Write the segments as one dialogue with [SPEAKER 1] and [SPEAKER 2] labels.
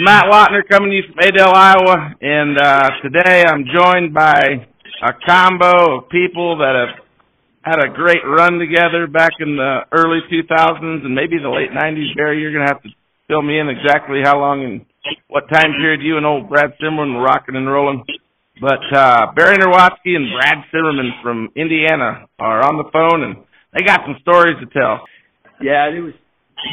[SPEAKER 1] Matt Lautner coming to you from Adel, Iowa, and uh, today I'm joined by a combo of people that have had a great run together back in the early 2000s and maybe the late 90s. Barry, you're going to have to fill me in exactly how long and what time period you and old Brad Simmermon were rocking and rolling. But uh, Barry Nowatzke and Brad Simmermon from Indiana are on the phone, and they got some stories to tell.
[SPEAKER 2] Yeah, it was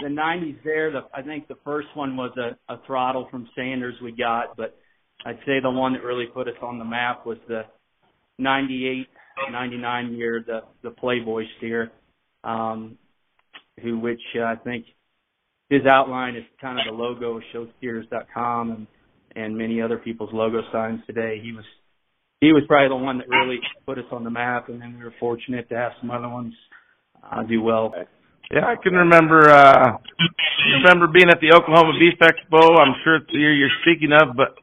[SPEAKER 2] the 90s there. The, I think the first one was a, a throttle from Sanders we got, but I'd say the one that really put us on the map was the 98, 99 year, the, the Playboy steer, um, who, which uh, I think his outline is kind of the logo of showsteers.com and, and many other people's logo signs today. He was, he was probably the one that really put us on the map, and then we were fortunate to have some other ones uh, do well.
[SPEAKER 1] Yeah, I can remember uh remember being at the Oklahoma Beef Expo. I'm sure it's the year you're speaking of, but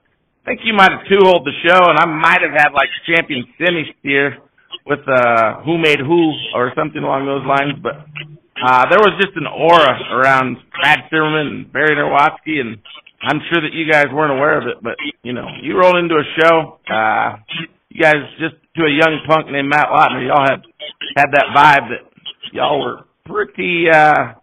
[SPEAKER 1] I think you might have two hold the show and I might have had like champion semi steer with uh who made who or something along those lines, but uh there was just an aura around Brad Simmermon and Barry Nowatzke and I'm sure that you guys weren't aware of it, but you know, you roll into a show, uh you guys just to a young punk named Matt Lautner, y'all had had that vibe that y'all were pretty uh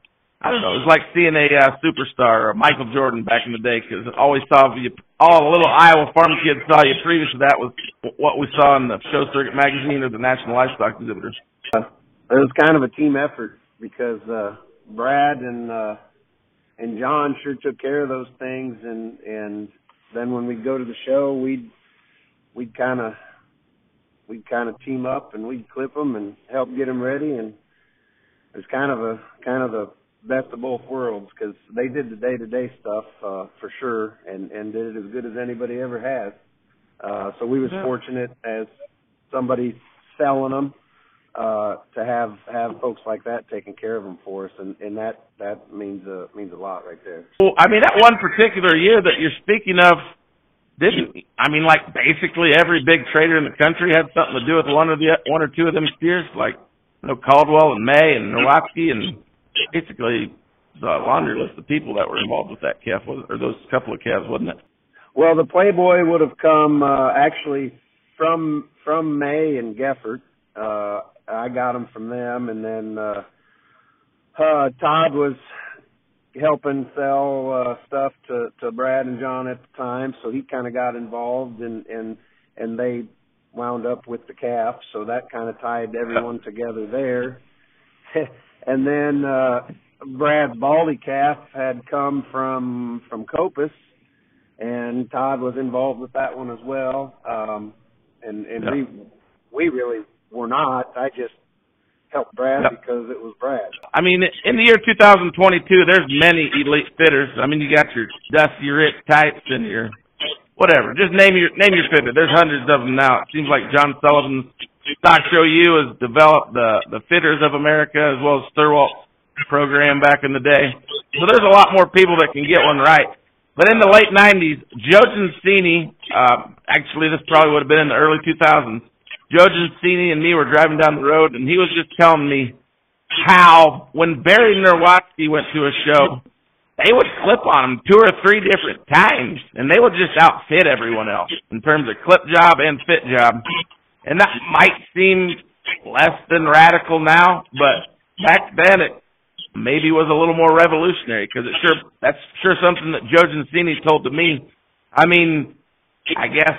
[SPEAKER 1] I don't know, it was like seeing a uh, superstar or Michael Jordan back in the day because always saw you all the little Iowa farm kids saw you previous to that was what we saw in the Show Circuit magazine or the National Livestock Exhibitors.
[SPEAKER 3] Uh, it was kind of a team effort because uh Brad and uh and John sure took care of those things and and then when we'd go to the show we'd we'd kind of we'd kind of team up and we'd clip them and help get them ready and it's kind of a kind of the best of both worlds because they did the day to day stuff uh, for sure and and did it as good as anybody ever has. Uh, so we was yeah. fortunate as somebody selling them uh, to have have folks like that taking care of them for us, and and that that means uh, means a lot right there.
[SPEAKER 1] Well, I mean that one particular year that you're speaking of. Didn't I mean like basically every big trader in the country had something to do with one of the one or two of them steers? Like you know, Caldwell and May and Nowatzke and basically the laundry list of people that were involved with that calf, or those couple of calves, wasn't it?
[SPEAKER 3] Well, the Playboy would have come uh, actually from from May and Geffert. Uh, I got them from them, and then uh, uh, Todd was helping sell uh, stuff to to Brad and John at the time, so he kind of got involved, and and and they wound up with the calf, so that kind of tied everyone together there. and then uh Brad's Baldy calf had come from from Copus, and Todd was involved with that one as well. Um, and and yeah. we we really were not. I just helped Brad yep. because it was Brad.
[SPEAKER 1] I mean, in the year 2022, there's many elite fitters. I mean, you got your Dusty Rich types and your whatever. Just name your name your fitter. There's hundreds of them now. It seems like John Sullivan's Stock Show U has developed the the fitters of America as well as Steuerwalt's program back in the day. So there's a lot more people that can get one right. But in the late '90s, Joe Gensini, uh, actually this probably would have been in the early 2000s. Joe Gensini and me were driving down the road, and he was just telling me how when Barry Nowatzke went to a show, they would clip on them two or three different times, and they would just outfit everyone else in terms of clip job and fit job. And that might seem less than radical now, but back then it maybe was a little more revolutionary because it sure that's sure something that Joe Gensini told to me. I mean, I guess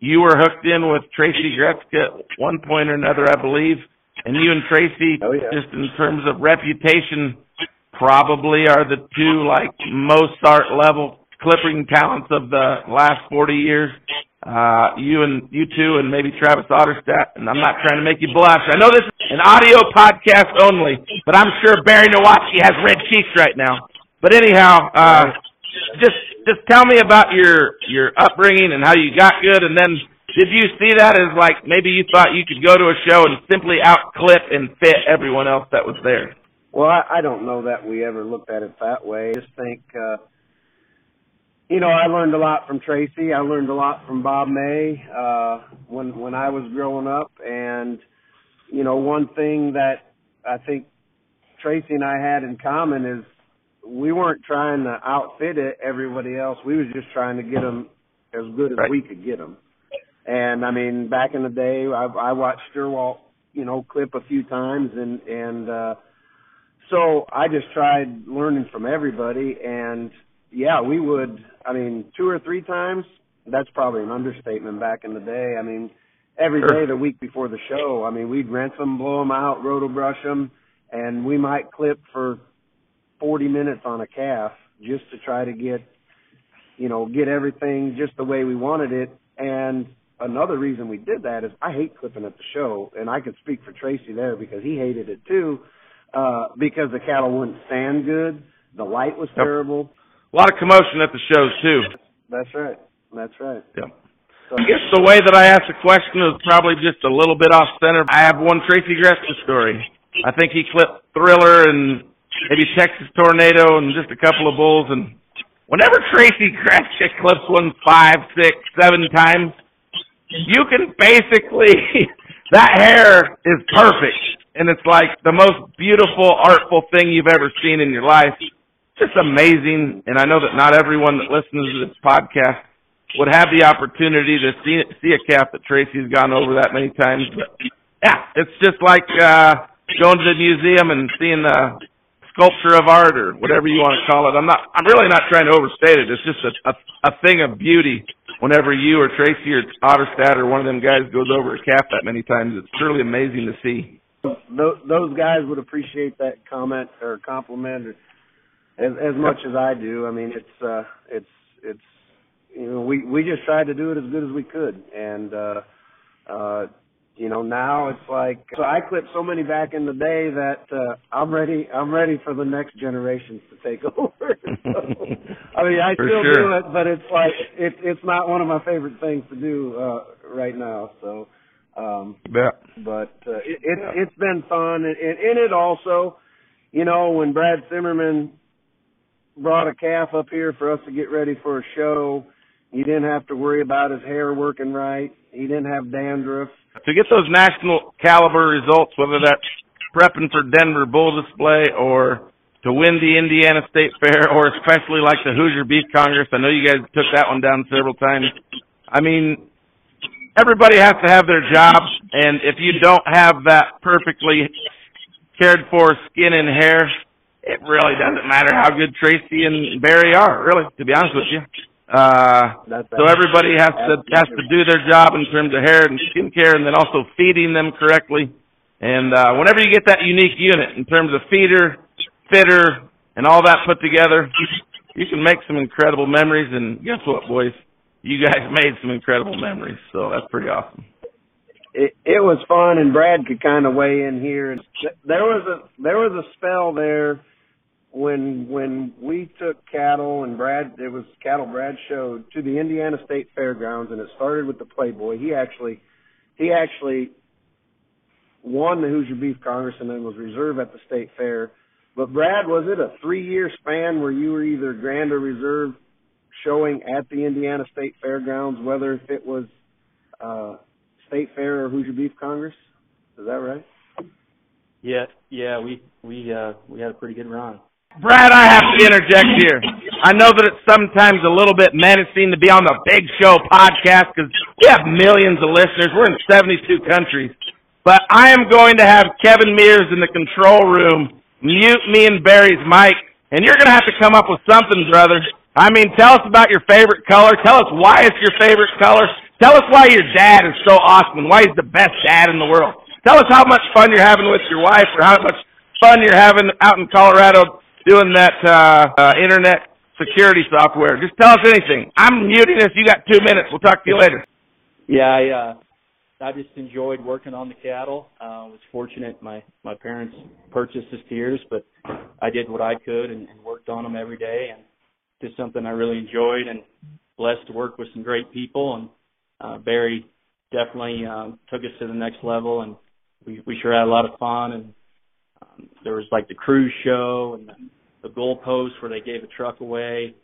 [SPEAKER 1] you were hooked in with Tracy Gretzka at one point or another, I believe, and you and Tracy,
[SPEAKER 3] oh, yeah.
[SPEAKER 1] just in terms of reputation probably are the two like most Mozart level clipping talents of the last 40 years. Uh, you and you two and maybe Travis Otterstadt. And I'm not trying to make you blush. I know this is an audio podcast only, but I'm sure Barry Nowatzke has red cheeks right now. But anyhow, uh, just, just tell me about your, your upbringing and how you got good. And then did you see that as like maybe you thought you could go to a show and simply outclip and fit everyone else that was there?
[SPEAKER 3] Well, I, I don't know that we ever looked at it that way. I just think, uh, you know, I learned a lot from Tracy. I learned a lot from Bob May uh, when when I was growing up, and you know, one thing that I think Tracy and I had in common is we weren't trying to outfit it everybody else. We was just trying to get them as good as
[SPEAKER 1] Right.
[SPEAKER 3] we could get them. And I mean, back in the day, I, I watched Sturwalt, you know, clip a few times, and and uh, so I just tried learning from everybody. And yeah, we would. I mean, two or three times. That's probably an understatement. Back in the day, I mean, every
[SPEAKER 1] Sure.
[SPEAKER 3] day the week before the show, I mean, we'd rinse them, blow them out, roto brush them, and we might clip for 40 minutes on a calf just to try to get, you know, get everything just the way we wanted it. And another reason we did that is I hate clipping at the show, and I could speak for Tracy there because he hated it too, uh, because the cattle wouldn't stand good, the light was
[SPEAKER 1] Yep.
[SPEAKER 3] terrible.
[SPEAKER 1] A lot of commotion at the shows too.
[SPEAKER 3] That's right. That's right.
[SPEAKER 1] Yep.
[SPEAKER 3] So,
[SPEAKER 1] I guess the way that I asked the question is probably just a little bit off center. I have one Tracy Gresca story. I think he clipped Thriller and maybe Texas Tornado and just a couple of bulls. And whenever Tracy Gresca clips one five, six, seven times, you can basically that hair is perfect, and it's like the most beautiful, artful thing you've ever seen in your life. Just amazing, and I know that not everyone that listens to this podcast would have the opportunity to see see a calf that Tracy's gone over that many times. But yeah, it's just like uh going to the museum and seeing the sculpture of art or whatever you want to call it. I'm not I'm really not trying to overstate it. It's just a a, a thing of beauty whenever you or Tracy or Otterstad or one of them guys goes over a calf that many times. It's truly amazing to see.
[SPEAKER 3] Those, those guys would appreciate that comment or compliment or, as as much as I do. I mean, it's uh it's it's you know we we just tried to do it as good as we could, and uh uh you know now it's like so I clipped so many back in the day that uh I'm ready I'm ready for the next generations to take over. so, I mean I
[SPEAKER 1] For
[SPEAKER 3] still
[SPEAKER 1] sure.
[SPEAKER 3] do it, but it's like it it's not one of my favorite things to do uh right now. So um
[SPEAKER 1] Yeah.
[SPEAKER 3] but uh, it, it
[SPEAKER 1] Yeah.
[SPEAKER 3] it's been fun, and, and and it also, you know, when Brad Simmermon brought a calf up here for us to get ready for a show, he didn't have to worry about his hair working right. He didn't have dandruff.
[SPEAKER 1] to get those national caliber results, whether that's prepping for Denver Bull Display or to win the Indiana State Fair or especially like the Hoosier Beef Congress. I know you guys took that one down several times. I mean, everybody has to have their jobs, and if you don't have that perfectly cared for skin and hair, it really doesn't matter how good Tracy and Barry are, really, to be honest with you. Uh, so everybody has to has to do their job in terms of hair and skin care, and then also feeding them correctly. And uh, whenever you get that unique unit in terms of feeder, fitter, and all that put together, you can make some incredible memories. And guess what, boys? You guys made some incredible memories, so that's pretty awesome.
[SPEAKER 3] it it was fun, and Brad could kind of weigh in here. There was a there was a spell there when when we took cattle and Brad it was cattle Brad showed to the Indiana State Fairgrounds, and it started with the Playboy. He actually he actually won the Hoosier Beef Congress and then was reserve at the state fair. But Brad, was it a three year span where you were either grand or reserve showing at the Indiana State Fairgrounds, whether if it was uh State Fair or Hoosier Beef Congress? Is that right?
[SPEAKER 2] Yeah, yeah, we we uh we had a pretty good run.
[SPEAKER 1] Brad, I have to interject here. I know that it's sometimes a little bit menacing to be on the Big Show podcast because we have millions of listeners. We're in 72 countries. But I am going to have Kevin Mears in the control room mute me and Barry's mic, and you're going to have to come up with something, brother. I mean, tell us about your favorite color. Tell us why it's your favorite color. Tell us why your dad is so awesome and why he's the best dad in the world. Tell us how much fun you're having with your wife or how much fun you're having out in Colorado doing that uh, uh internet security software. Just tell us anything. I'm muting this. You got two minutes. We'll talk to you later.
[SPEAKER 2] Yeah, I uh I just enjoyed working on the cattle. Uh was fortunate my my parents purchased the steers, but I did what I could and, and worked on them every day and just something I really enjoyed and blessed to work with some great people and uh Barry definitely um took us to the next level and we we sure had a lot of fun and um, there was like the cruise show and the, the goalpost where they gave a truck away.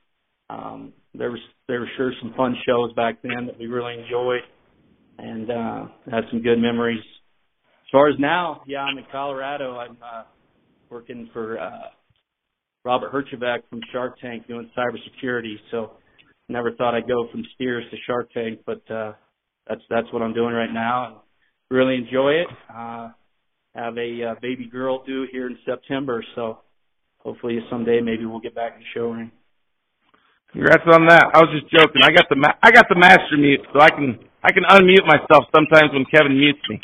[SPEAKER 2] Um there was there were sure some fun shows back then that we really enjoyed and uh had some good memories. As far as now, yeah, I'm in Colorado. I'm uh working for uh Robert Herjavec from Shark Tank doing cybersecurity. So never thought I'd go from steers to Shark Tank, but uh, that's that's what I'm doing right now, and really enjoy it. Uh, have a uh, baby girl due here in September, so hopefully someday maybe we'll get back in the show ring.
[SPEAKER 1] Congrats on that. I was just joking. I got the ma- I got the master mute, so I can I can unmute myself sometimes when Kevin mutes me.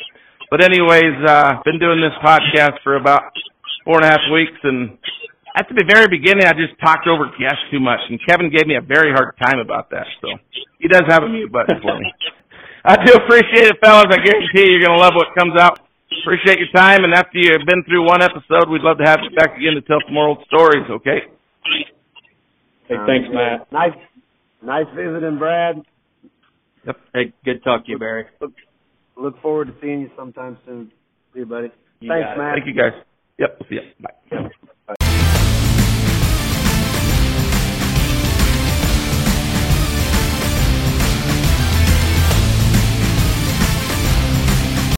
[SPEAKER 1] But anyways, uh, been doing this podcast for about four and a half weeks, and at the very beginning, I just talked over guests too much, and Kevin gave me a very hard time about that. So he does have a mute button for me. I do appreciate it, fellas. I guarantee you, you're gonna love what comes out. Appreciate your time, and after you've been through one episode, we'd love to have you back again to tell some more old stories. Okay?
[SPEAKER 2] Hey, thanks, Matt.
[SPEAKER 3] Nice, nice visiting, Brad.
[SPEAKER 2] Yep. Hey, good talk to you, Barry.
[SPEAKER 3] Look, look forward to seeing you sometime soon. See you, buddy.
[SPEAKER 2] You
[SPEAKER 3] Thanks. Matt.
[SPEAKER 1] Thank you, guys. Yep. See ya. Bye.